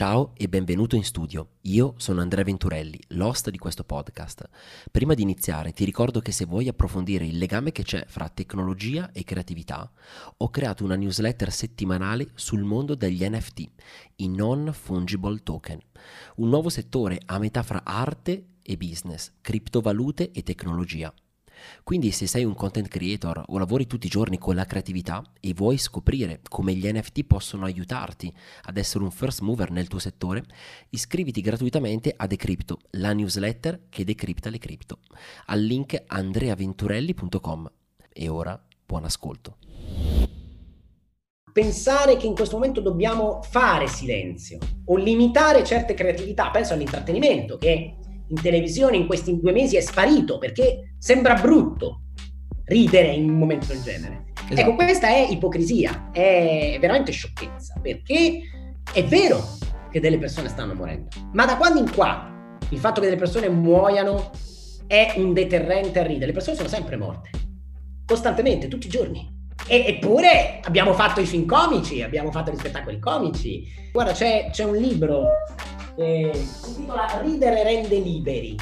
Ciao e benvenuto in studio. Io sono Andrea Venturelli, l'host di questo podcast. Prima di iniziare ti ricordo che se vuoi approfondire il legame che c'è fra tecnologia e creatività, ho creato una newsletter settimanale sul mondo degli NFT, i non fungible token, un nuovo settore a metà fra arte e business, criptovalute e tecnologia. Quindi se sei un content creator o lavori tutti i giorni con la creatività e vuoi scoprire come gli NFT possono aiutarti ad essere un first mover nel tuo settore, iscriviti gratuitamente a Decrypto, la newsletter che decripta le cripto, al link andreaventurelli.com. E ora buon ascolto. Pensare che in questo momento dobbiamo fare silenzio o limitare certe creatività, penso all'intrattenimento che in televisione in questi due mesi è sparito perché sembra brutto ridere in un momento del genere. Esatto. Ecco, questa è ipocrisia, è veramente sciocchezza, perché è vero che delle persone stanno morendo, ma da quando in qua il fatto che delle persone muoiano è un deterrente a ridere, le persone sono sempre morte, costantemente, tutti i giorni. E, eppure abbiamo fatto i film comici, abbiamo fatto gli spettacoli comici. Guarda, c'è, c'è un libro eh, si intitola Ridere rende liberi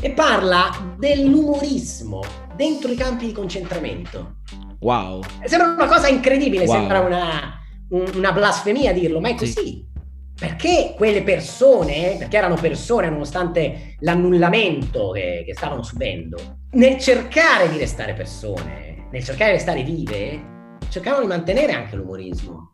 e parla dell'umorismo dentro i campi di concentramento. Wow. Sembra una cosa incredibile, wow. sembra una, una, blasfemia dirlo, ma è così. Sì. Perché quelle persone, perché erano persone nonostante l'annullamento che, che stavano subendo, nel cercare di restare persone, nel cercare di restare vive, cercavano di mantenere anche l'umorismo.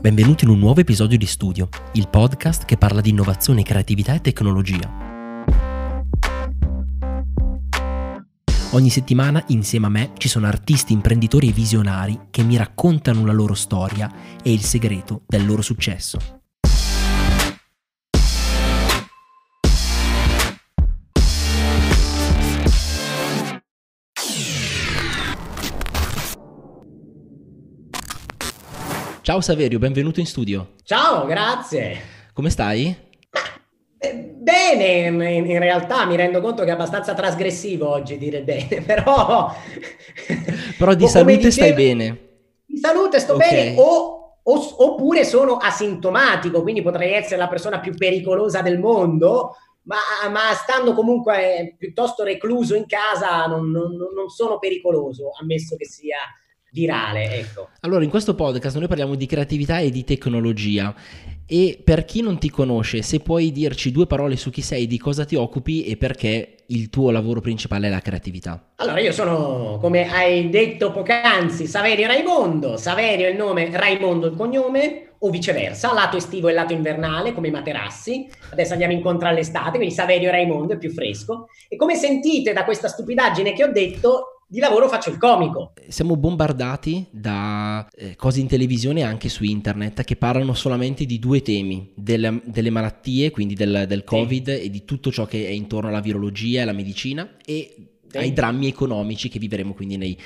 Benvenuti in un nuovo episodio di Studio, il podcast che parla di innovazione, creatività e tecnologia. Ogni settimana insieme a me ci sono artisti, imprenditori e visionari che mi raccontano la loro storia e il segreto del loro successo. Ciao Saverio, benvenuto in studio. Ciao, grazie. Come stai? Eh, bene, in realtà mi rendo conto che è abbastanza trasgressivo oggi dire bene, però... però di salute dicevo, stai bene. Di salute sto okay. bene o, o, oppure sono asintomatico, quindi potrei essere la persona più pericolosa del mondo, ma, ma stando comunque piuttosto recluso in casa non, non, non sono pericoloso, ammesso che sia virale, ecco. Allora, in questo podcast noi parliamo di creatività e di tecnologia. E per chi non ti conosce, se puoi dirci due parole su chi sei, di cosa ti occupi e perché il tuo lavoro principale è la creatività. Allora, io sono, come hai detto poc'anzi, Saverio Raimondo. Saverio è il nome, Raimondo il cognome, o viceversa, lato estivo e lato invernale, come i materassi. Adesso andiamo incontro all'estate, quindi Saverio Raimondo è più fresco. E come sentite da questa stupidaggine che ho detto, di lavoro faccio il comico. Siamo bombardati da eh, cose in televisione e anche su internet che parlano solamente di due temi, delle, delle malattie, quindi del, del Covid sì. e di tutto ciò che è intorno alla virologia e alla medicina e sì. ai drammi economici che vivremo quindi nei,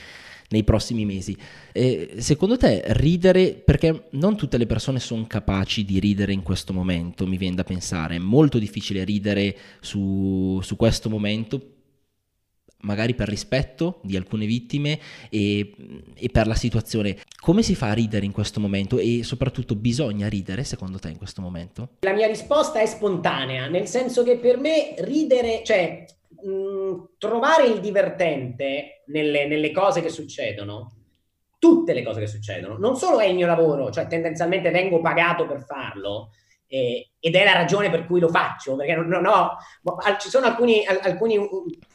nei prossimi mesi. Eh, secondo te ridere, perché non tutte le persone sono capaci di ridere in questo momento, mi viene da pensare, è molto difficile ridere su, su questo momento magari per rispetto di alcune vittime e, e, per la situazione. Come si fa a ridere in questo momento e soprattutto bisogna ridere secondo te in questo momento? La mia risposta è spontanea, nel senso che per me ridere, cioè mh, trovare il divertente nelle, nelle cose che succedono, tutte le cose che succedono, non solo è il mio lavoro, cioè tendenzialmente vengo pagato per farlo, eh, ed è la ragione per cui lo faccio, perché non, non ho, ci sono alcuni, alcuni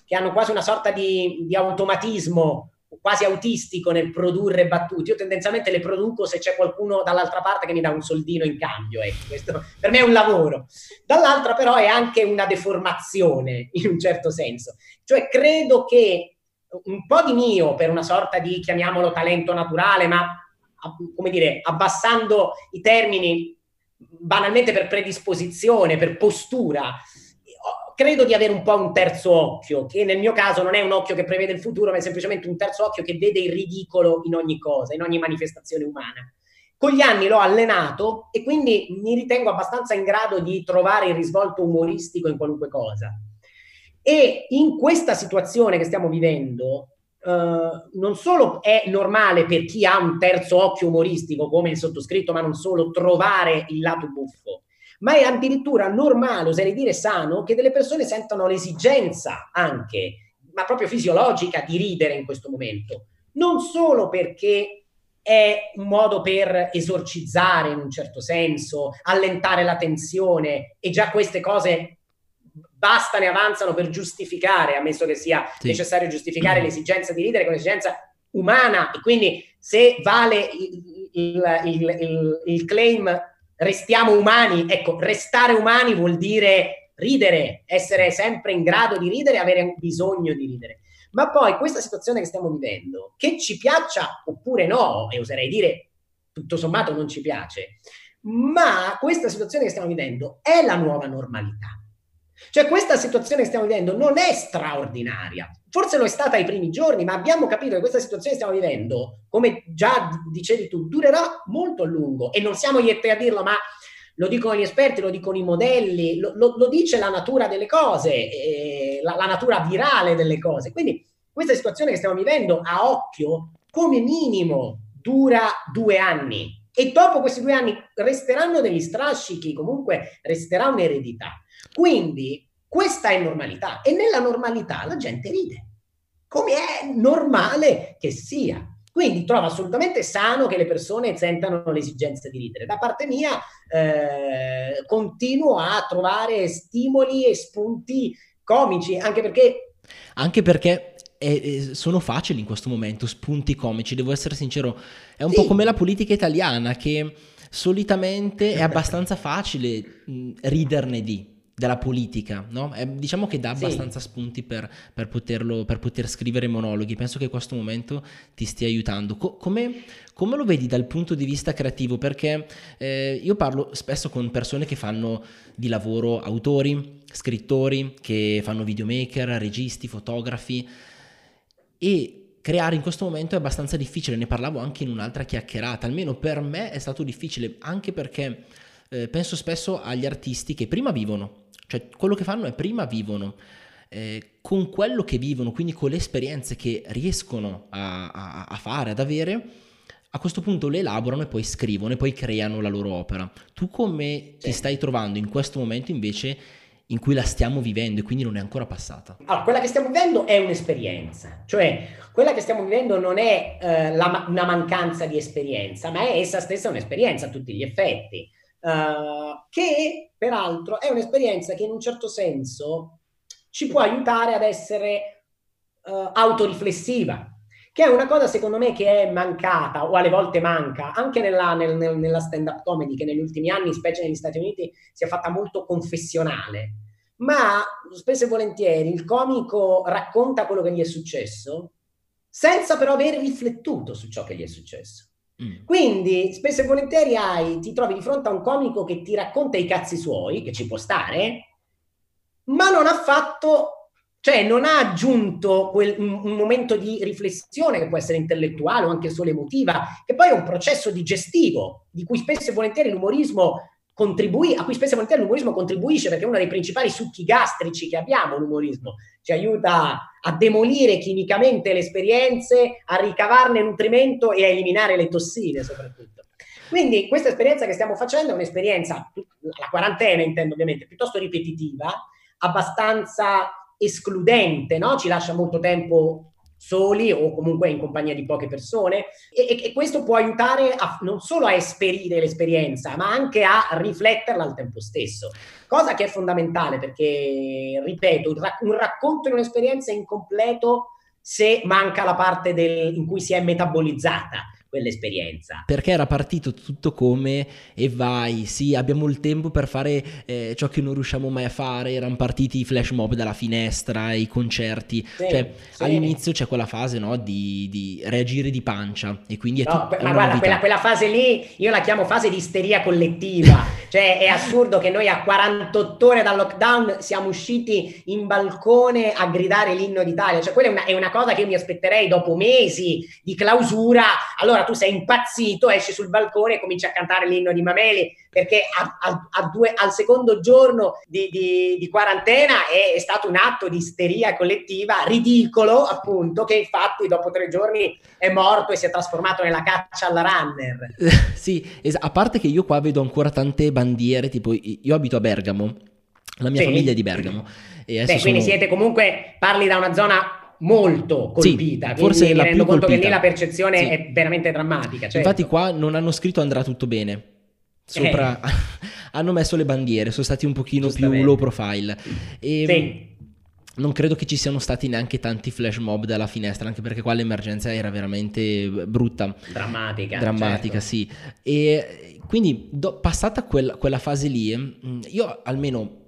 che hanno quasi una sorta di, di automatismo quasi autistico nel produrre battute. Io tendenzialmente le produco se c'è qualcuno dall'altra parte che mi dà un soldino in cambio. Ecco, questo per me è un lavoro. Dall'altra però è anche una deformazione in un certo senso. Cioè credo che un po' di mio per una sorta di, chiamiamolo talento naturale, ma come dire, abbassando i termini banalmente per predisposizione, per postura, credo di avere un po' un terzo occhio, che nel mio caso non è un occhio che prevede il futuro, ma è semplicemente un terzo occhio che vede il ridicolo in ogni cosa, in ogni manifestazione umana. Con gli anni l'ho allenato e quindi mi ritengo abbastanza in grado di trovare il risvolto umoristico in qualunque cosa. E in questa situazione che stiamo vivendo, Uh, non solo è normale per chi ha un terzo occhio umoristico come il sottoscritto, ma non solo trovare il lato buffo, ma è addirittura normale, oserei dire sano, che delle persone sentano l'esigenza anche, ma proprio fisiologica, di ridere in questo momento. Non solo perché è un modo per esorcizzare in un certo senso, allentare la tensione e già queste cose bastano e avanzano per giustificare, ammesso che sia sì. necessario giustificare l'esigenza di ridere con l'esigenza umana e quindi se vale il, il, il, il, claim restiamo umani, ecco, restare umani vuol dire ridere, essere sempre in grado di ridere, avere bisogno di ridere. Ma poi questa situazione che stiamo vivendo, che ci piaccia oppure no, e oserei dire tutto sommato non ci piace, ma questa situazione che stiamo vivendo è la nuova normalità. Cioè questa situazione che stiamo vivendo non è straordinaria, forse lo è stata ai primi giorni, ma abbiamo capito che questa situazione che stiamo vivendo, come già dicevi tu, durerà molto a lungo e non siamo gli a dirlo, ma lo dicono gli esperti, lo dicono i modelli, lo, lo, lo dice la natura delle cose, eh, la, la natura virale delle cose. Quindi questa situazione che stiamo vivendo a occhio, come minimo, dura due anni. E dopo questi due anni resteranno degli strascichi, comunque resterà un'eredità. Quindi questa è normalità e nella normalità la gente ride, come è normale che sia. Quindi trovo assolutamente sano che le persone sentano l'esigenza di ridere. Da parte mia eh, continuo a trovare stimoli e spunti comici, anche perché... Anche perché e, sono facili in questo momento, spunti comici, devo essere sincero, è un sì. po' come la politica italiana che solitamente è abbastanza facile riderne di della politica, no? eh, diciamo che dà abbastanza sì. spunti per, per, poterlo, per, poter scrivere monologhi. Penso che questo momento ti stia aiutando. Co- come, come, lo vedi dal punto di vista creativo? Perché eh, io parlo spesso con persone che fanno di lavoro autori, scrittori, che fanno videomaker, registi, fotografi e creare in questo momento è abbastanza difficile. Ne parlavo anche in un'altra chiacchierata. Almeno per me è stato difficile, anche perché eh, penso spesso agli artisti che prima vivono cioè quello che fanno è prima vivono eh, con quello che vivono, quindi con le esperienze che riescono a, a, a fare, ad avere, a questo punto le elaborano e poi scrivono e poi creano la loro opera. Tu come ti stai trovando in questo momento invece in cui la stiamo vivendo e quindi non è ancora passata? Allora, quella che stiamo vivendo è un'esperienza, cioè quella che stiamo vivendo non è eh, la, una mancanza di esperienza, ma è essa stessa un'esperienza a tutti gli effetti. Uh, che peraltro è un'esperienza che in un certo senso ci può aiutare ad essere uh, autoriflessiva, che è una cosa secondo me che è mancata o alle volte manca anche nella, nel, nel, nella stand-up comedy che negli ultimi anni, specie negli Stati Uniti, si è fatta molto confessionale. Ma spesso e volentieri il comico racconta quello che gli è successo senza però aver riflettuto su ciò che gli è successo. Mm. Quindi spesso e volentieri hai, ti trovi di fronte a un comico che ti racconta i cazzi suoi, che ci può stare, ma non ha fatto, cioè non ha aggiunto quel, un, un, momento di riflessione che può essere intellettuale o anche solo emotiva, che poi è un processo digestivo, di cui spesso e volentieri l'umorismo contribuì, a cui spesso e volentieri l'umorismo contribuisce perché è uno dei principali succhi gastrici che abbiamo l'umorismo, ci aiuta a demolire chimicamente le esperienze, a ricavarne nutrimento e a eliminare le tossine soprattutto. Quindi questa esperienza che stiamo facendo è un'esperienza, la quarantena intendo ovviamente, piuttosto ripetitiva, abbastanza escludente, no? ci lascia molto tempo soli o comunque in compagnia di poche persone. E, e, questo può aiutare a, non solo a esperire l'esperienza ma anche a rifletterla al tempo stesso. Cosa che è fondamentale perché ripeto un racconto di un'esperienza è incompleto se manca la parte del, in cui si è metabolizzata quell'esperienza. Perché era partito tutto come e vai, sì, abbiamo il tempo per fare eh, ciò che non riusciamo mai a fare, erano partiti i flash mob dalla finestra, i concerti, sì, cioè sì. all'inizio c'è quella fase no, di, di, reagire di pancia. E quindi è no, tut- ma guarda, quella, quella, fase lì io la chiamo fase di isteria collettiva, cioè è assurdo che noi a 48 ore dal lockdown siamo usciti in balcone a gridare l'inno d'Italia, cioè quella è una, è una cosa che io mi aspetterei dopo mesi di clausura, allora allora tu sei impazzito, esci sul balcone e cominci a cantare l'inno di Mameli perché a, a, a due, al secondo giorno di, di, di quarantena è, è, stato un atto di isteria collettiva ridicolo, appunto, che infatti dopo tre giorni è morto e si è trasformato nella caccia alla runner. sì, es- a parte che io qua vedo ancora tante bandiere, tipo io abito a Bergamo, la mia sì. famiglia è di Bergamo. E Beh, quindi siete comunque, parli da una zona molto colpita. Sì, forse mi rendo conto colpita. che lì la percezione sì. è veramente drammatica. Certo. Infatti, qua non hanno scritto andrà tutto bene. Sopra eh. hanno messo le bandiere, sono stati un pochino più low profile. E sì. Non credo che ci siano stati neanche tanti flash mob dalla finestra, anche perché qua l'emergenza era veramente brutta. Drammatica. Drammatica, certo. sì. E quindi, do, passata quella, quella fase lì, mm, io almeno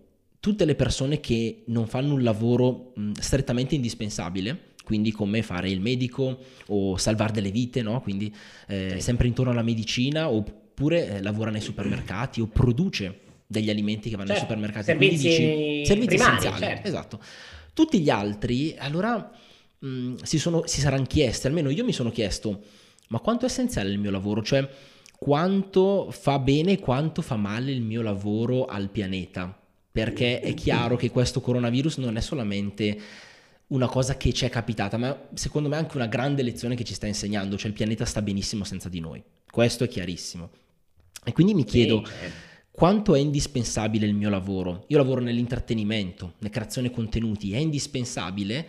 tutte le persone che non fanno un lavoro mh, strettamente indispensabile, quindi come fare il medico o salvare delle vite, no? quindi eh, sempre intorno alla medicina, oppure eh, lavora nei supermercati o produce degli alimenti che vanno certo, nei supermercati. Servizi, dici, servizi primari, essenziali. Certo. Esatto. Tutti gli altri, allora, mh, si, sono, si saranno chiesti, almeno io mi sono chiesto, ma quanto è essenziale il mio lavoro? Cioè, quanto fa bene e quanto fa male il mio lavoro al pianeta? Perché è chiaro che questo coronavirus non è solamente una cosa che ci è capitata, ma secondo me è anche una grande lezione che ci sta insegnando, cioè il pianeta sta benissimo senza di noi, questo è chiarissimo. E quindi mi chiedo certo. quanto è indispensabile il mio lavoro. Io lavoro nell'intrattenimento, nella creazione contenuti, è indispensabile?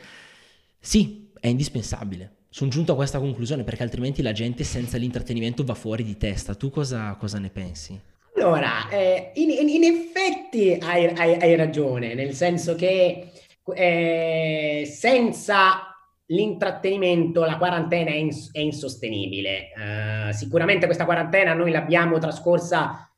Sì, è indispensabile. Sono giunto a questa conclusione perché altrimenti la gente senza l'intrattenimento va fuori di testa. Tu cosa, cosa ne pensi? Allora, eh, in, in, effetti hai, hai, hai, ragione, nel senso che eh, senza l'intrattenimento la quarantena è, ins- è insostenibile. Uh, sicuramente questa quarantena noi l'abbiamo trascorsa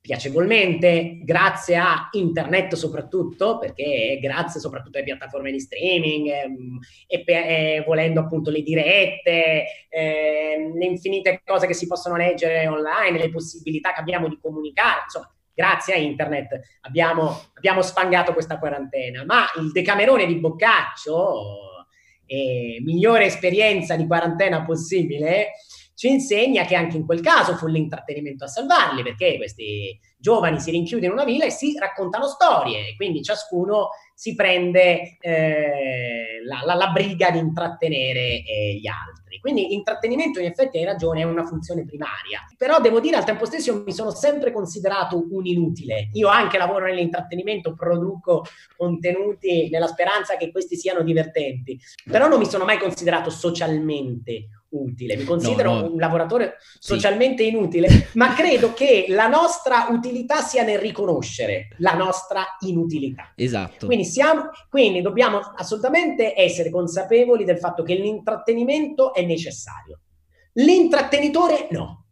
piacevolmente, grazie a internet soprattutto, perché grazie soprattutto alle piattaforme di streaming ehm, e, e, volendo appunto le dirette, eh, le infinite cose che si possono leggere online, le possibilità che abbiamo di comunicare, insomma, grazie a internet abbiamo, abbiamo sfangato questa quarantena, ma il Decamerone di Boccaccio, eh, migliore esperienza di quarantena possibile, ci insegna che anche in quel caso fu l'intrattenimento a salvarli, perché questi giovani si rinchiudono in una villa e si raccontano storie, e quindi ciascuno si prende eh, la, la, la, briga di intrattenere eh, gli altri. Quindi intrattenimento in effetti hai ragione, è una funzione primaria. Però devo dire al tempo stesso mi sono sempre considerato un inutile. Io anche lavoro nell'intrattenimento, produco contenuti nella speranza che questi siano divertenti, però non mi sono mai considerato socialmente utile, mi considero no, no. un lavoratore socialmente sì. inutile, ma credo che la nostra utilità sia nel riconoscere la nostra inutilità. Esatto. Quindi, siamo, quindi dobbiamo assolutamente essere consapevoli del fatto che l'intrattenimento è necessario. L'intrattenitore no.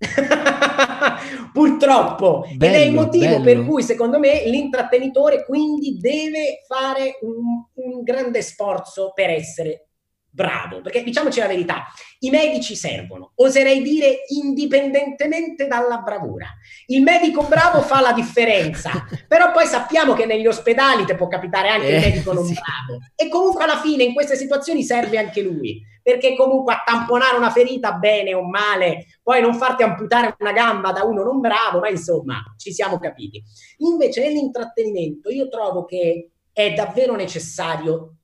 Purtroppo, bello, ed è il motivo bello. per cui secondo me l'intrattenitore quindi deve fare un, un grande sforzo per essere bravo, perché diciamoci la verità, i medici servono, oserei dire indipendentemente dalla bravura. Il medico bravo fa la differenza, però poi sappiamo che negli ospedali ti può capitare anche eh, il medico non sì. bravo e comunque alla fine in queste situazioni serve anche lui, perché comunque a tamponare una ferita bene o male, poi non farti amputare una gamba da uno non bravo, ma insomma, ci siamo capiti. Invece nell'intrattenimento io trovo che è davvero necessario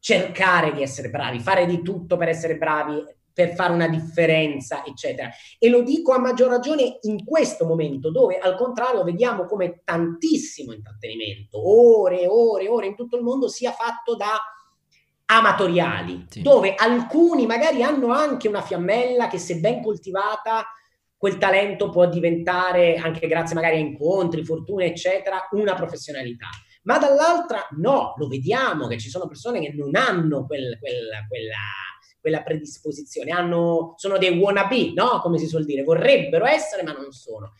cercare di essere bravi, fare di tutto per essere bravi, per fare una differenza, eccetera. E lo dico a maggior ragione in questo momento, dove al contrario vediamo come tantissimo intrattenimento, ore e ore e ore in tutto il mondo, sia fatto da amatoriali, sì. dove alcuni magari hanno anche una fiammella che se ben coltivata quel talento può diventare, anche grazie magari a incontri, fortune, eccetera, una professionalità ma dall'altra no, lo vediamo che ci sono persone che non hanno quel, quel, quella, quella, predisposizione, hanno, sono dei wannabe, no? Come si suol dire, vorrebbero essere ma non sono.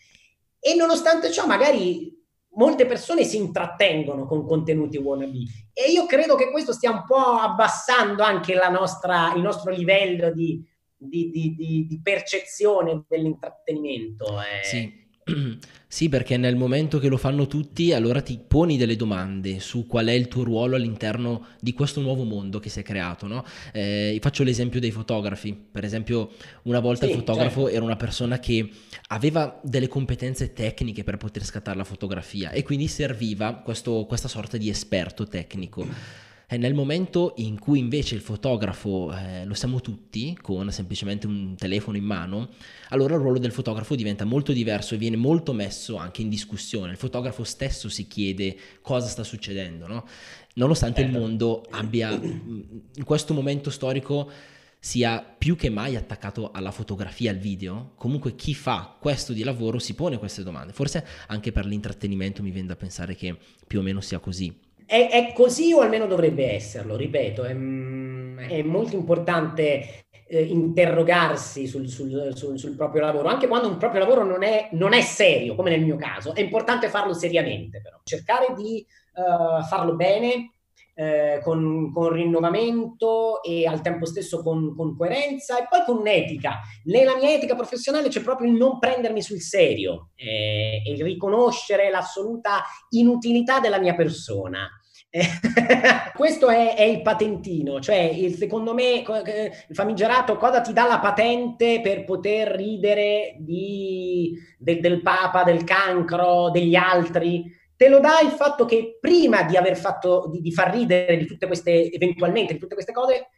E nonostante ciò magari molte persone si intrattengono con contenuti wannabe e io credo che questo stia un po' abbassando anche nostra, il nostro livello di, di, di, di percezione dell'intrattenimento. Eh. Sì Sì, perché nel momento che lo fanno tutti, allora ti poni delle domande su qual è il tuo ruolo all'interno di questo nuovo mondo che si è creato, no? Eh, faccio l'esempio dei fotografi. Per esempio, una volta sì, il fotografo certo. era una persona che aveva delle competenze tecniche per poter scattare la fotografia e quindi serviva questo, questa sorta di esperto tecnico. E nel momento in cui invece il fotografo eh, lo siamo tutti, con semplicemente un telefono in mano, allora il ruolo del fotografo diventa molto diverso e viene molto messo anche in discussione. Il fotografo stesso si chiede cosa sta succedendo, no? nonostante il mondo abbia in questo momento storico sia più che mai attaccato alla fotografia, al video, comunque chi fa questo di lavoro si pone queste domande. Forse anche per l'intrattenimento mi viene da pensare che più o meno sia così è, è, così o almeno dovrebbe esserlo, ripeto, è, è molto importante eh, interrogarsi sul, sul, sul, sul, proprio lavoro, anche quando un proprio lavoro non è, non è, serio, come nel mio caso, è importante farlo seriamente però, cercare di uh, farlo bene, eh, con, con, rinnovamento e al tempo stesso con, con, coerenza e poi con un'etica. Nella mia etica professionale c'è proprio il non prendermi sul serio eh, e il riconoscere l'assoluta inutilità della mia persona. questo è, è, il patentino, cioè il, secondo me il famigerato cosa ti dà la patente per poter ridere di, del, del Papa, del cancro, degli altri? Te lo dà il fatto che prima di aver fatto, di, di far ridere di tutte queste, eventualmente di tutte queste cose,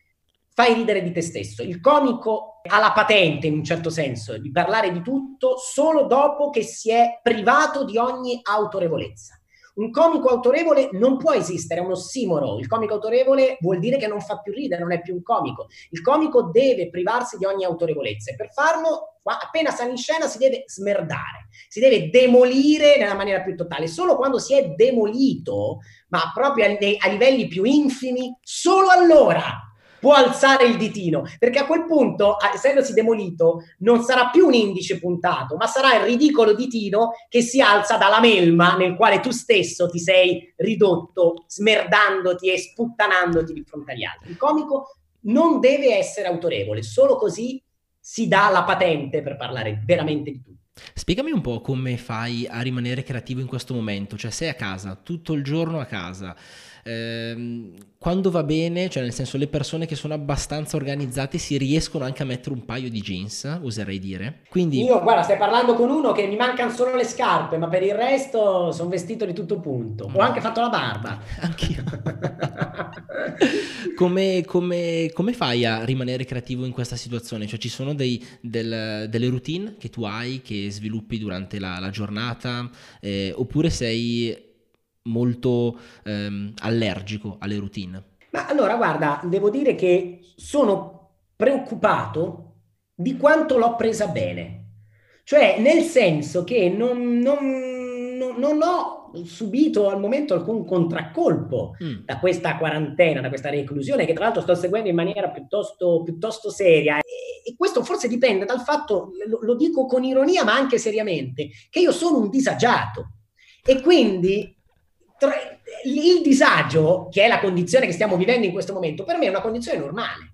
fai ridere di te stesso. Il comico ha la patente, in un certo senso, di parlare di tutto solo dopo che si è privato di ogni autorevolezza. Un comico autorevole non può esistere, è un ossimoro. Il comico autorevole vuol dire che non fa più ridere, non è più un comico. Il comico deve privarsi di ogni autorevolezza e per farlo, appena sale in scena, si deve smerdare, si deve demolire nella maniera più totale. Solo quando si è demolito, ma proprio a, a livelli più infimi, solo allora può alzare il ditino, perché a quel punto, essendosi demolito, non sarà più un indice puntato, ma sarà il ridicolo ditino che si alza dalla melma nel quale tu stesso ti sei ridotto, smerdandoti e sputtanandoti di fronte agli altri. Il comico non deve essere autorevole, solo così si dà la patente per parlare veramente di tutto. Spiegami un po' come fai a rimanere creativo in questo momento, cioè sei a casa, tutto il giorno a casa, ehm, quando va bene, cioè nel senso le persone che sono abbastanza organizzate si riescono anche a mettere un paio di jeans, oserei dire. Quindi... Io, guarda, stai parlando con uno che mi mancano solo le scarpe, ma per il resto sono vestito di tutto punto. Ho anche fatto la barba. Anch'io. come, come, come, fai a rimanere creativo in questa situazione? Cioè ci sono dei, del, delle routine che tu hai, che sviluppi durante la, la giornata, eh, oppure sei molto ehm, allergico alle routine? Ma allora, guarda, devo dire che sono preoccupato di quanto l'ho presa bene. Cioè, nel senso che non, non, non, non ho subito al momento alcun contraccolpo mm. da questa quarantena, da questa reclusione, che tra l'altro sto seguendo in maniera piuttosto, piuttosto seria. E, e, questo forse dipende dal fatto, lo, lo dico con ironia, ma anche seriamente, che io sono un disagiato. E quindi il disagio, che è la condizione che stiamo vivendo in questo momento, per me è una condizione normale.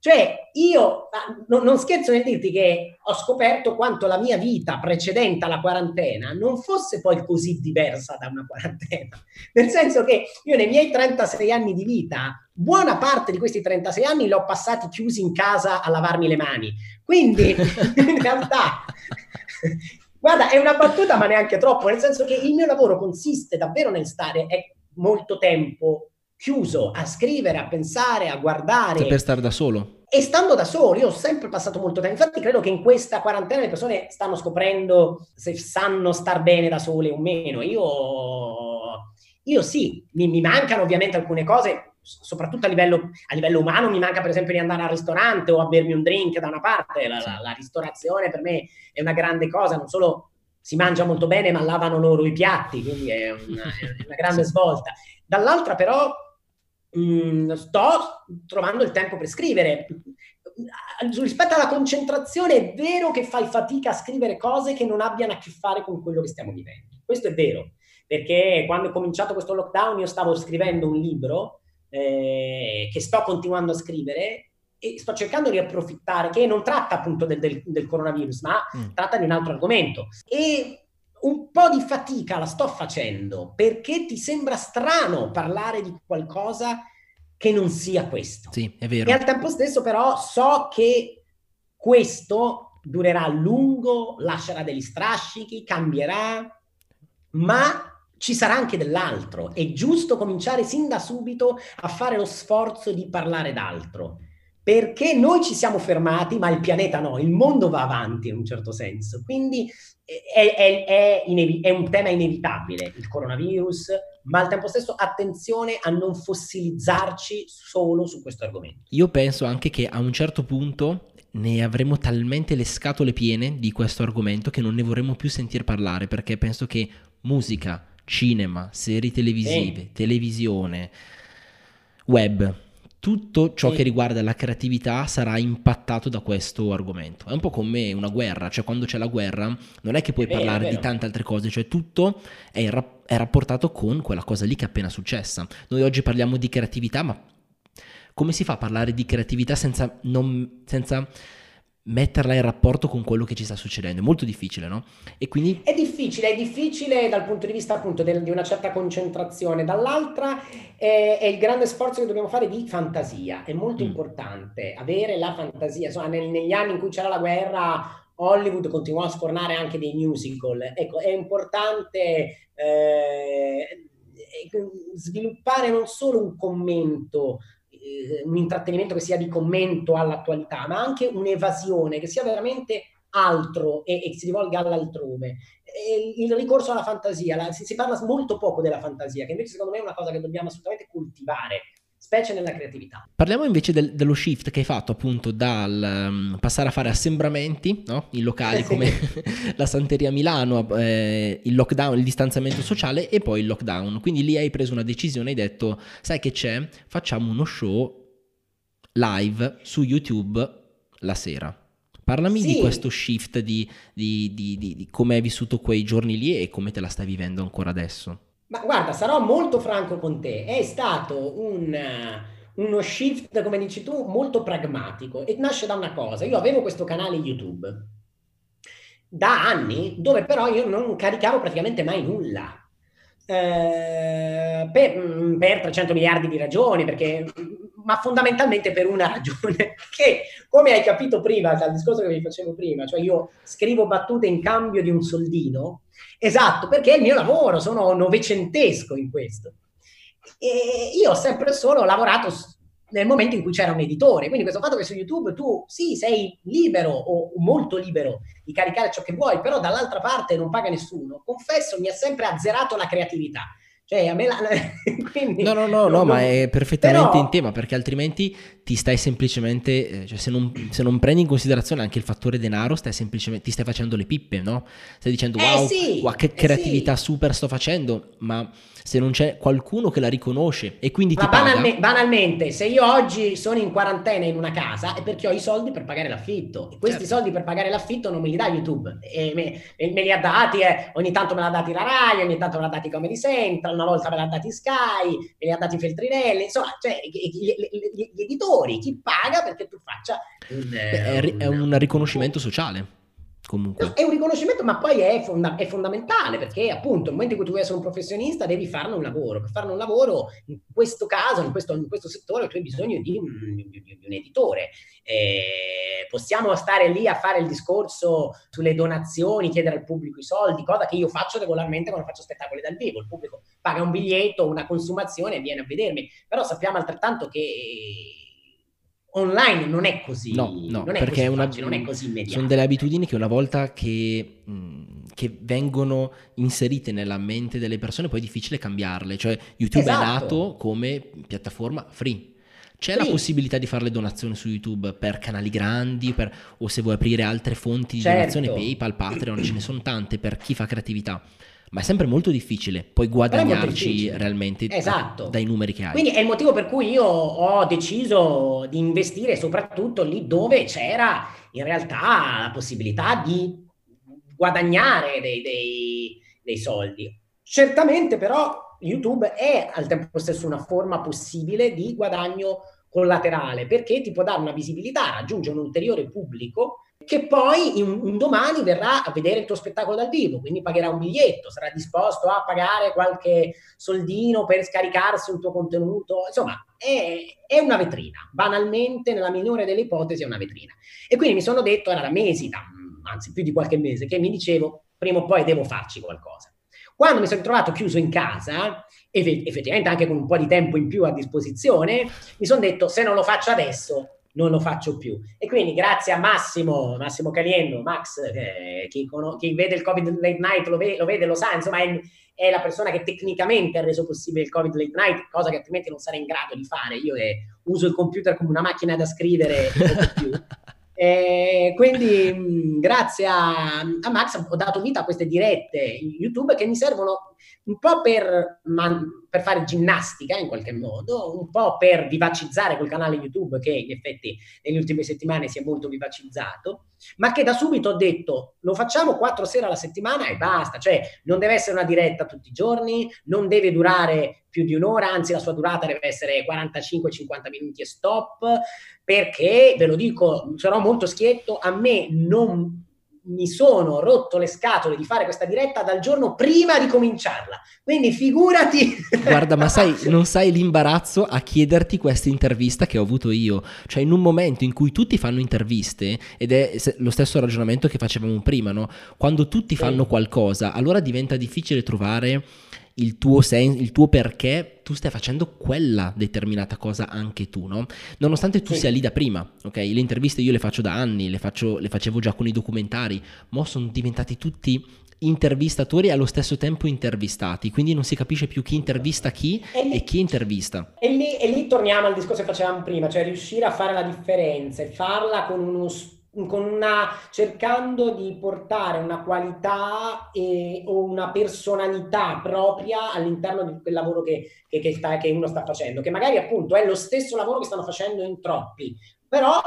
Cioè, io no, non scherzo nel dirti che ho scoperto quanto la mia vita precedente alla quarantena non fosse poi così diversa da una quarantena. Nel senso che io nei miei 36 anni di vita, buona parte di questi 36 anni li ho passati chiusi in casa a lavarmi le mani. Quindi, in realtà, Guarda, è una battuta, ma neanche troppo, nel senso che il mio lavoro consiste davvero nel stare molto tempo chiuso a scrivere, a pensare, a guardare. Per stare da solo. E stando da solo, io ho sempre passato molto tempo. Infatti, credo che in questa quarantena le persone stanno scoprendo se sanno star bene da sole o meno. Io, io sì, mi, mi mancano ovviamente alcune cose soprattutto a livello, a livello, umano, mi manca per esempio di andare al ristorante o a bermi un drink da una parte. La, la, la, ristorazione per me è una grande cosa, non solo si mangia molto bene, ma lavano loro i piatti, quindi è una, è una grande svolta. Dall'altra però mh, mm, sto trovando il tempo per scrivere. Rispetto alla concentrazione è vero che fai fatica a scrivere cose che non abbiano a che fare con quello che stiamo vivendo. Questo è vero, perché quando è cominciato questo lockdown io stavo scrivendo un libro eh, che sto continuando a scrivere e sto cercando di approfittare, che non tratta appunto del, del, del coronavirus, ma mm. tratta di un altro argomento. E un po' di fatica la sto facendo perché ti sembra strano parlare di qualcosa che non sia questo. Sì, è vero. E al tempo stesso però so che questo durerà a lungo, lascerà degli strascichi, cambierà, ma ci sarà anche dell'altro. È giusto cominciare sin da subito a fare lo sforzo di parlare d'altro perché noi ci siamo fermati, ma il pianeta no, il mondo va avanti in un certo senso. Quindi è, è, è, inevi- è, un tema inevitabile il coronavirus, ma al tempo stesso attenzione a non fossilizzarci solo su questo argomento. Io penso anche che a un certo punto ne avremo talmente le scatole piene di questo argomento che non ne vorremmo più sentir parlare, perché penso che musica, cinema, serie televisive, sì. televisione, web, tutto ciò sì. che riguarda la creatività sarà impattato da questo argomento. È un po' come una guerra, cioè quando c'è la guerra non è che puoi è parlare vero, di tante altre cose, cioè tutto è, ra- è, rapportato con quella cosa lì che è appena successa. Noi oggi parliamo di creatività, ma come si fa a parlare di creatività senza, non, senza metterla in rapporto con quello che ci sta succedendo. È molto difficile, no? E quindi... È difficile, è difficile dal punto di vista appunto del, di una certa concentrazione. Dall'altra è, è, il grande sforzo che dobbiamo fare di fantasia. È molto mm. importante avere la fantasia. Insomma, nel, negli anni in cui c'era la guerra, Hollywood continuò a sfornare anche dei musical. Ecco, è importante eh, sviluppare non solo un commento eh, un intrattenimento che sia di commento all'attualità, ma anche un'evasione che sia veramente altro e, e si rivolga all'altrove. E il ricorso alla fantasia, la, si, si, parla molto poco della fantasia, che invece secondo me è una cosa che dobbiamo assolutamente coltivare, specie nella creatività. Parliamo invece del, dello shift che hai fatto appunto dal um, passare a fare assembramenti no? in locali come la Santeria Milano, eh, il lockdown, il distanziamento sociale e poi il lockdown. Quindi lì hai preso una decisione, hai detto sai che c'è, facciamo uno show live su YouTube la sera. Parlami sì. di questo shift, di, di, di, di come hai vissuto quei giorni lì e come te la stai vivendo ancora adesso. Ma guarda, sarò molto franco con te, è stato un, uno shift, come dici tu, molto pragmatico e nasce da una cosa. Io avevo questo canale YouTube da anni dove però io non caricavo praticamente mai nulla. Eh, per, per 300 miliardi di ragioni, perché, ma fondamentalmente per una ragione che, come hai capito prima dal discorso che vi facevo prima, cioè io scrivo battute in cambio di un soldino, Esatto, perché è il mio lavoro, sono novecentesco in questo. E io ho sempre solo lavorato nel momento in cui c'era un editore, quindi questo fatto che su YouTube tu sì sei libero o molto libero di caricare ciò che vuoi, però dall'altra parte non paga nessuno, confesso mi ha sempre azzerato la creatività. Cioè, a me la... Quindi, no, no, no, no, ma è perfettamente però... in tema perché altrimenti ti stai semplicemente, eh, cioè se non, se non, prendi in considerazione anche il fattore denaro, stai semplicemente, ti stai facendo le pippe, no? Stai dicendo, wow, eh sì, wow che creatività eh sì. super sto facendo, ma se non c'è qualcuno che la riconosce e quindi Ma ti banalme- paga... banalmente, se io oggi sono in quarantena in una casa è perché ho i soldi per pagare l'affitto. E questi certo. soldi per pagare l'affitto non me li dà YouTube. E me, me li ha dati, eh, ogni tanto me l'ha dati la Rai, ogni tanto me l'ha dati Comedy Central, una volta me l'ha dati Sky, me li ha dati Feltrinelli, insomma, cioè gli, gli, gli, gli editori, chi paga perché tu faccia un, Beh, è, un, è un riconoscimento sociale comunque. È un riconoscimento, ma poi è, fonda- è, fondamentale perché appunto nel momento in cui tu vuoi essere un professionista devi farne un lavoro. Per farne un lavoro, in questo caso, in questo, in questo settore, tu hai bisogno di un, di, un editore. Eh, possiamo stare lì a fare il discorso sulle donazioni, chiedere al pubblico i soldi, cosa che io faccio regolarmente quando faccio spettacoli dal vivo. Il pubblico paga un biglietto, una consumazione e viene a vedermi. Però sappiamo altrettanto che online non è così. No, no, non è perché così una, facile, non è così immediato. Sono delle abitudini che una volta che, che, vengono inserite nella mente delle persone poi è difficile cambiarle. Cioè YouTube esatto. è nato come piattaforma free. C'è free. la possibilità di fare le donazioni su YouTube per canali grandi per, o se vuoi aprire altre fonti di certo. donazione, PayPal, Patreon, ce ne sono tante per chi fa creatività ma è sempre molto difficile poi guadagnarci difficile. realmente esatto. da, dai numeri che hai. Quindi è il motivo per cui io ho deciso di investire soprattutto lì dove c'era in realtà la possibilità di guadagnare dei, dei, dei soldi. Certamente però YouTube è al tempo stesso una forma possibile di guadagno collaterale perché ti può dare una visibilità, raggiunge un ulteriore pubblico che poi un, un, domani verrà a vedere il tuo spettacolo dal vivo, quindi pagherà un biglietto, sarà disposto a pagare qualche soldino per scaricarsi un tuo contenuto, insomma è, è una vetrina, banalmente nella migliore delle ipotesi è una vetrina. E quindi mi sono detto, era da mesi, da, anzi più di qualche mese, che mi dicevo prima o poi devo farci qualcosa. Quando mi sono trovato chiuso in casa, effettivamente anche con un po' di tempo in più a disposizione, mi sono detto se non lo faccio adesso non lo faccio più. E quindi grazie a Massimo, Massimo Caliendo, Max, eh, chi, chi, vede il Covid Late Night lo, ve- lo vede, lo sa, insomma è, è, la persona che tecnicamente ha reso possibile il Covid Late Night, cosa che altrimenti non sarei in grado di fare. Io eh, uso il computer come una macchina da scrivere e più. Eh, quindi mh, grazie a, a, Max ho dato vita a queste dirette YouTube che mi servono un po' per, man, per, fare ginnastica in qualche modo, un po' per vivacizzare quel canale YouTube che in effetti nelle ultime settimane si è molto vivacizzato, ma che da subito ho detto lo facciamo quattro sere alla settimana e basta, cioè non deve essere una diretta tutti i giorni, non deve durare più di un'ora, anzi la sua durata deve essere 45-50 minuti e stop, perché ve lo dico, sarò molto schietto, a me non mi sono rotto le scatole di fare questa diretta dal giorno prima di cominciarla. Quindi figurati. Guarda, ma sai, non sai l'imbarazzo a chiederti questa intervista che ho avuto io. Cioè, in un momento in cui tutti fanno interviste, ed è lo stesso ragionamento che facevamo prima, no? Quando tutti fanno qualcosa, allora diventa difficile trovare il tuo, sen- il tuo perché tu stai facendo quella determinata cosa anche tu, no? Nonostante tu sì. sia lì da prima, ok? Le interviste io le faccio da anni, le, faccio, le facevo già con i documentari, ma sono diventati tutti intervistatori e allo stesso tempo intervistati, quindi non si capisce più chi intervista chi e, lì, e chi intervista. E lì, e lì torniamo al discorso che facevamo prima, cioè riuscire a fare la differenza e farla con uno con una, cercando di portare una qualità e, o una personalità propria all'interno di quel lavoro che, che, che, sta, che, uno sta facendo, che magari appunto è lo stesso lavoro che stanno facendo in troppi, però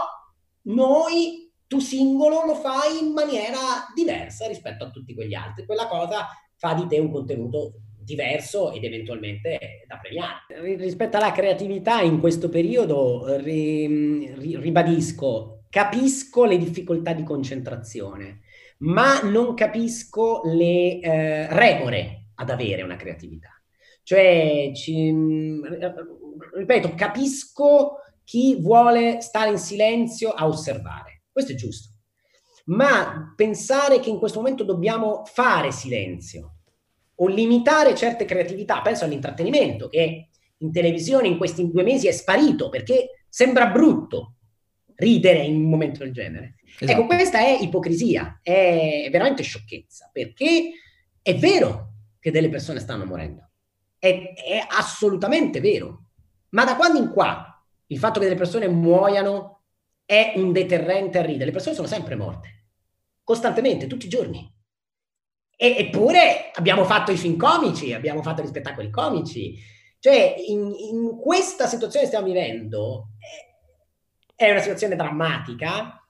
noi, tu singolo, lo fai in maniera diversa rispetto a tutti quegli altri. Quella cosa fa di te un contenuto diverso ed eventualmente da premiare. Rispetto alla creatività in questo periodo, ri, ri, ribadisco, capisco le difficoltà di concentrazione, ma non capisco le eh, remore ad avere una creatività. Cioè, ci, ripeto, capisco chi vuole stare in silenzio a osservare. Questo è giusto. Ma pensare che in questo momento dobbiamo fare silenzio o limitare certe creatività, penso all'intrattenimento che in televisione in questi due mesi è sparito perché sembra brutto, ridere in un momento del genere. Esatto. Ecco, questa è ipocrisia, è veramente sciocchezza, perché è vero che delle persone stanno morendo, è, è assolutamente vero, ma da quando in qua il fatto che delle persone muoiano è un deterrente a ridere, le persone sono sempre morte, costantemente, tutti i giorni. E, eppure abbiamo fatto i film comici, abbiamo fatto gli spettacoli comici, cioè in, in questa situazione che stiamo vivendo... Eh, è una situazione drammatica,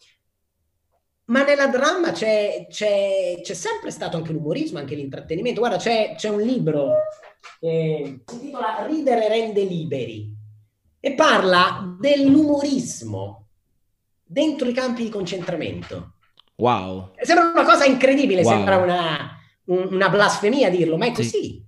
ma nella dramma c'è, c'è, c'è, sempre stato anche l'umorismo, anche l'intrattenimento. Guarda, c'è, c'è un libro che si intitola Ridere rende liberi e parla dell'umorismo dentro i campi di concentramento. Wow. Sembra una cosa incredibile, wow. sembra una, una, blasfemia dirlo, ma è così. Sì.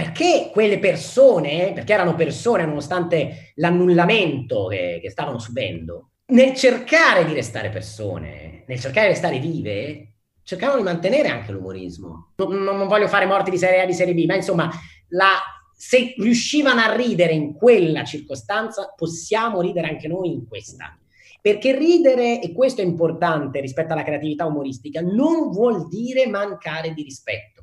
Perché quelle persone, perché erano persone nonostante l'annullamento che, che stavano subendo, nel cercare di restare persone, nel cercare di restare vive, cercavano di mantenere anche l'umorismo. Non, non, voglio fare morti di serie A, di serie B, ma insomma, la, se riuscivano a ridere in quella circostanza, possiamo ridere anche noi in questa. Perché ridere, e questo è importante rispetto alla creatività umoristica, non vuol dire mancare di rispetto.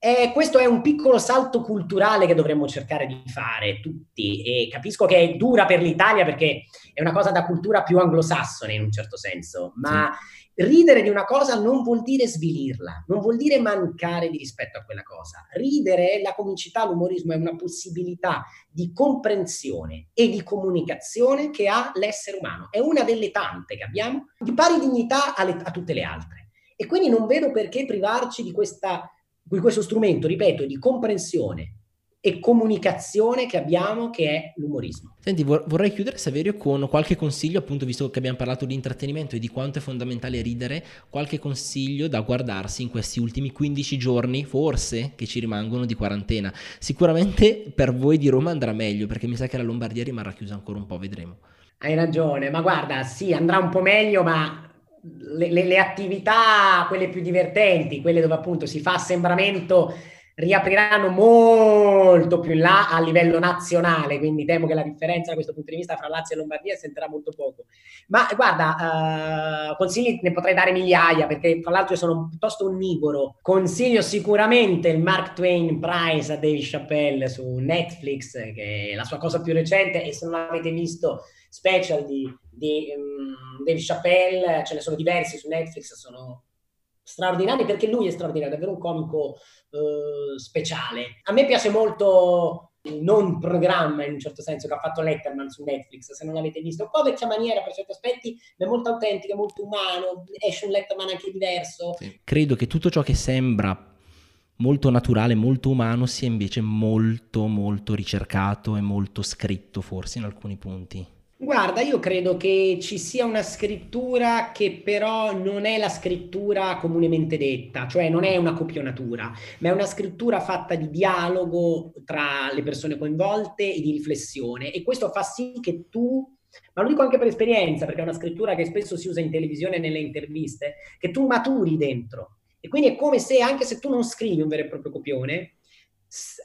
Eh, questo è un piccolo salto culturale che dovremmo cercare di fare tutti e capisco che è dura per l'Italia perché è una cosa da cultura più anglosassone in un certo senso, ma sì. ridere di una cosa non vuol dire svilirla, non vuol dire mancare di rispetto a quella cosa. Ridere, la comicità, l'umorismo è una possibilità di comprensione e di comunicazione che ha l'essere umano, è una delle tante che abbiamo di pari dignità alle, a tutte le altre. E quindi non vedo perché privarci di questa questo strumento, ripeto, di comprensione e comunicazione che abbiamo che è l'umorismo. Senti, vorrei chiudere Saverio con qualche consiglio, appunto visto che abbiamo parlato di intrattenimento e di quanto è fondamentale ridere, qualche consiglio da guardarsi in questi ultimi 15 giorni, forse, che ci rimangono di quarantena. Sicuramente per voi di Roma andrà meglio, perché mi sa che la Lombardia rimarrà chiusa ancora un po', vedremo. Hai ragione, ma guarda, sì, andrà un po' meglio, ma le, le, le attività, quelle più divertenti, quelle dove appunto si fa assembramento riapriranno molto più in là a livello nazionale, quindi temo che la differenza da questo punto di vista fra Lazio e Lombardia sentirà molto poco. Ma guarda, uh, consigli ne potrei dare migliaia, perché tra l'altro io sono piuttosto onnivoro. Consiglio sicuramente il Mark Twain Prize a Dave Chappelle su Netflix, che è la sua cosa più recente, e se non avete visto special di, di um, Dave Chappelle, ce ne sono diversi su Netflix, sono straordinari perché lui è straordinario, è davvero un comico eh, speciale. A me piace molto il non programma in un certo senso che ha fatto Letterman su Netflix, se non l'avete visto, un po' vecchia maniera per certi aspetti, ma è molto autentica, molto umano, esce un Letterman anche diverso. Sì. Credo che tutto ciò che sembra molto naturale, molto umano, sia invece molto molto ricercato e molto scritto forse in alcuni punti. Guarda, io credo che ci sia una scrittura che però non è la scrittura comunemente detta, cioè non è una copionatura, ma è una scrittura fatta di dialogo tra le persone coinvolte e di riflessione e questo fa sì che tu, ma lo dico anche per esperienza, perché è una scrittura che spesso si usa in televisione e nelle interviste, che tu maturi dentro. E quindi è come se anche se tu non scrivi un vero e proprio copione,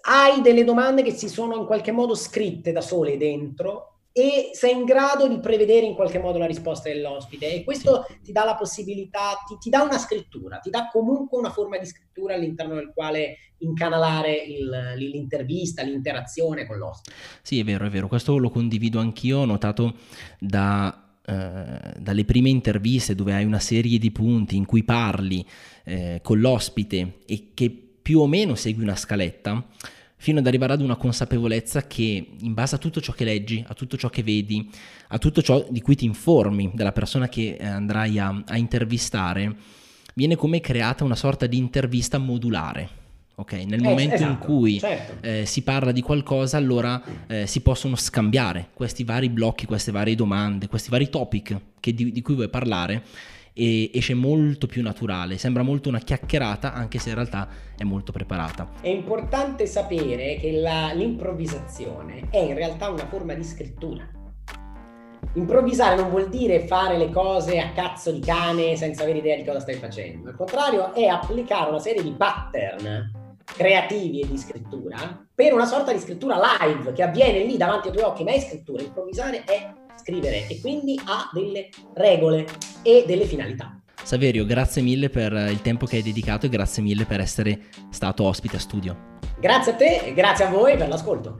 hai delle domande che si sono in qualche modo scritte da sole dentro e sei in grado di prevedere in qualche modo la risposta dell'ospite. E questo ti dà la possibilità, ti, ti, dà una scrittura, ti dà comunque una forma di scrittura all'interno del quale incanalare il, l'intervista, l'interazione con l'ospite. Sì, è vero, è vero, questo lo condivido anch'io, ho notato da Uh, dalle prime interviste dove hai una serie di punti in cui parli uh, con l'ospite e che più o meno segui una scaletta, fino ad arrivare ad una consapevolezza che in base a tutto ciò che leggi, a tutto ciò che vedi, a tutto ciò di cui ti informi della persona che eh, andrai a, a intervistare, viene come creata una sorta di intervista modulare. Okay? Nel eh, momento esatto, in cui certo. eh, si parla di qualcosa, allora eh, si possono scambiare questi vari blocchi, queste varie domande, questi vari topic di, di cui vuoi parlare e esce molto più naturale, sembra molto una chiacchierata anche se in realtà è molto preparata. È importante sapere che la, l'improvvisazione è in realtà una forma di scrittura. Improvvisare non vuol dire fare le cose a cazzo di cane senza avere idea di cosa stai facendo, al contrario è applicare una serie di pattern creativi e di scrittura per una sorta di scrittura live che avviene lì davanti ai tuoi occhi, ma è scrittura, improvvisare è scrivere e quindi ha delle regole e delle finalità. Saverio, grazie mille per il tempo che hai dedicato e grazie mille per essere stato ospite a studio. Grazie a te e grazie a voi per l'ascolto.